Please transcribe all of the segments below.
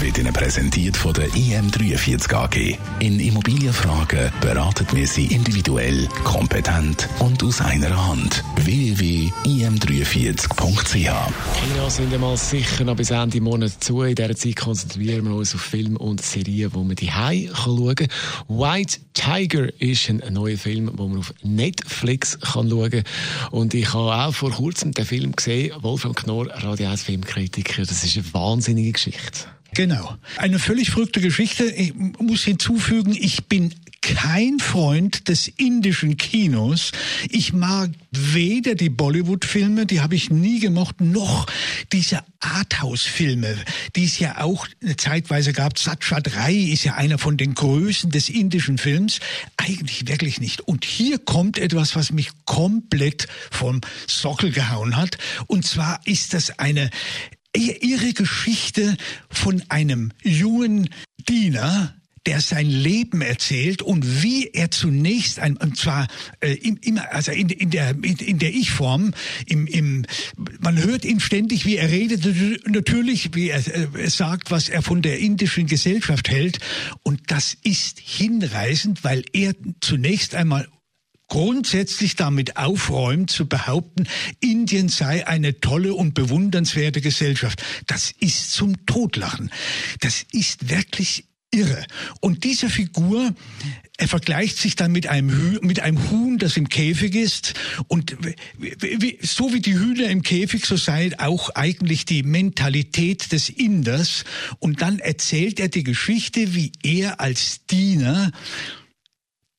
wird Ihnen präsentiert von der IM43 AG. In Immobilienfragen beraten wir Sie individuell, kompetent und aus einer Hand. www.im43.ch Kinos sind einmal sicher noch bis Ende Monat zu. In dieser Zeit konzentrieren wir uns auf Filme und Serien, die man die schauen kann. White Tiger ist ein neuer Film, den man auf Netflix kann schauen kann. Und ich habe auch vor kurzem den Film gesehen, Wolfram Knorr, Radio 1 Filmkritiker. Das ist eine wahnsinnige Geschichte. Genau. Eine völlig verrückte Geschichte. Ich muss hinzufügen, ich bin kein Freund des indischen Kinos. Ich mag weder die Bollywood-Filme, die habe ich nie gemocht, noch diese Arthouse-Filme, die es ja auch zeitweise gab. Satcha 3 ist ja einer von den Größen des indischen Films. Eigentlich wirklich nicht. Und hier kommt etwas, was mich komplett vom Sockel gehauen hat. Und zwar ist das eine ihre Geschichte von einem jungen Diener, der sein Leben erzählt und wie er zunächst ein und zwar äh, immer also in, in der in, in der Ich-Form im, im man hört ihn ständig wie er redet natürlich wie er äh, sagt was er von der indischen Gesellschaft hält. Und das ist hinreißend weil er zunächst einmal grundsätzlich damit aufräumt, zu behaupten, Indien sei eine tolle und bewundernswerte Gesellschaft. Das ist zum Totlachen. Das ist wirklich irre. Und diese Figur, er vergleicht sich dann mit einem, mit einem Huhn, das im Käfig ist. Und so wie die Hühner im Käfig, so sei auch eigentlich die Mentalität des Inders. Und dann erzählt er die Geschichte, wie er als Diener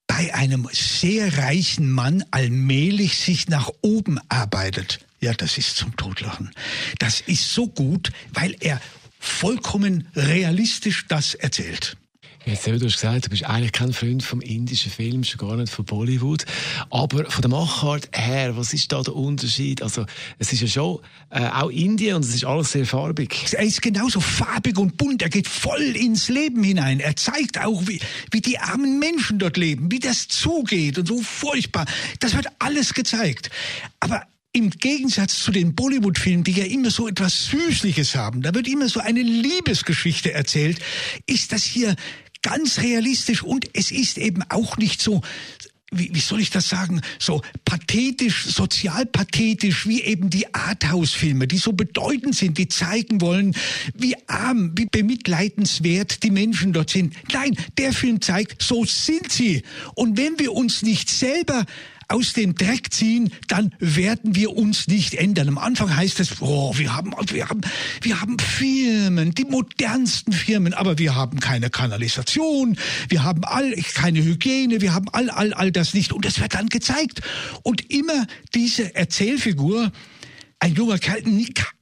bei einem sehr reichen Mann allmählich sich nach oben arbeitet. Ja, das ist zum Totlachen. Das ist so gut, weil er vollkommen realistisch das erzählt. Jetzt, du hast gesagt, du bist eigentlich kein Freund vom indischen Film, schon gar nicht von Bollywood. Aber von der Machart her, was ist da der Unterschied? Also, es ist ja schon äh, auch Indien und es ist alles sehr farbig. Er ist genauso farbig und bunt. Er geht voll ins Leben hinein. Er zeigt auch, wie, wie die armen Menschen dort leben, wie das zugeht und so furchtbar. Das wird alles gezeigt. Aber im Gegensatz zu den Bollywood-Filmen, die ja immer so etwas Süßliches haben, da wird immer so eine Liebesgeschichte erzählt, ist das hier ganz realistisch und es ist eben auch nicht so wie, wie soll ich das sagen, so pathetisch, sozialpathetisch, wie eben die Arthouse-Filme, die so bedeutend sind, die zeigen wollen, wie arm, wie bemitleidenswert die Menschen dort sind. Nein, der Film zeigt, so sind sie. Und wenn wir uns nicht selber aus dem Dreck ziehen, dann werden wir uns nicht ändern. Am Anfang heißt es, oh, wir haben, wir haben, wir haben Firmen, die modernsten Firmen, aber wir haben keine Kanalisation, wir haben all, keine Hygiene, wir haben all, all, all das nicht. Und das wird dann gezeigt. Und immer diese Erzählfigur, ein junger Kerl,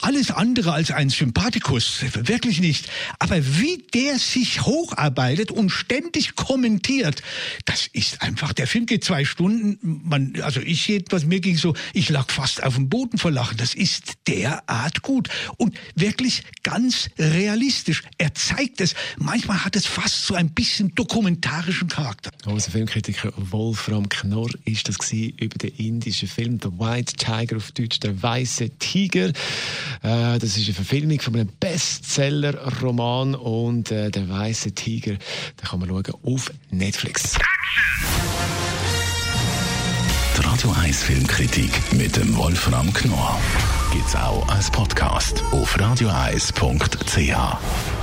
alles andere als ein Sympathikus, wirklich nicht. Aber wie der sich hocharbeitet und ständig kommentiert, das ist einfach, der Film geht zwei Stunden, man, also ich jedenfalls, mir ging so, ich lag fast auf dem Boden vor Lachen, das ist derart gut und wirklich ganz realistisch. Er zeigt es, manchmal hat es fast so ein bisschen dokumentarischen Charakter. Unser Filmkritiker Wolfram Knorr ist das über den indischen Film The White Tiger auf Deutsch, der weiße weiße Tiger. Äh, das ist eine Verfilmung von einem Bestseller-Roman und äh, der weiße Tiger, den kann man schauen auf Netflix. Die Radio 1 Filmkritik mit dem Wolfram Knorr gibt es auch als Podcast auf radioeis.ch.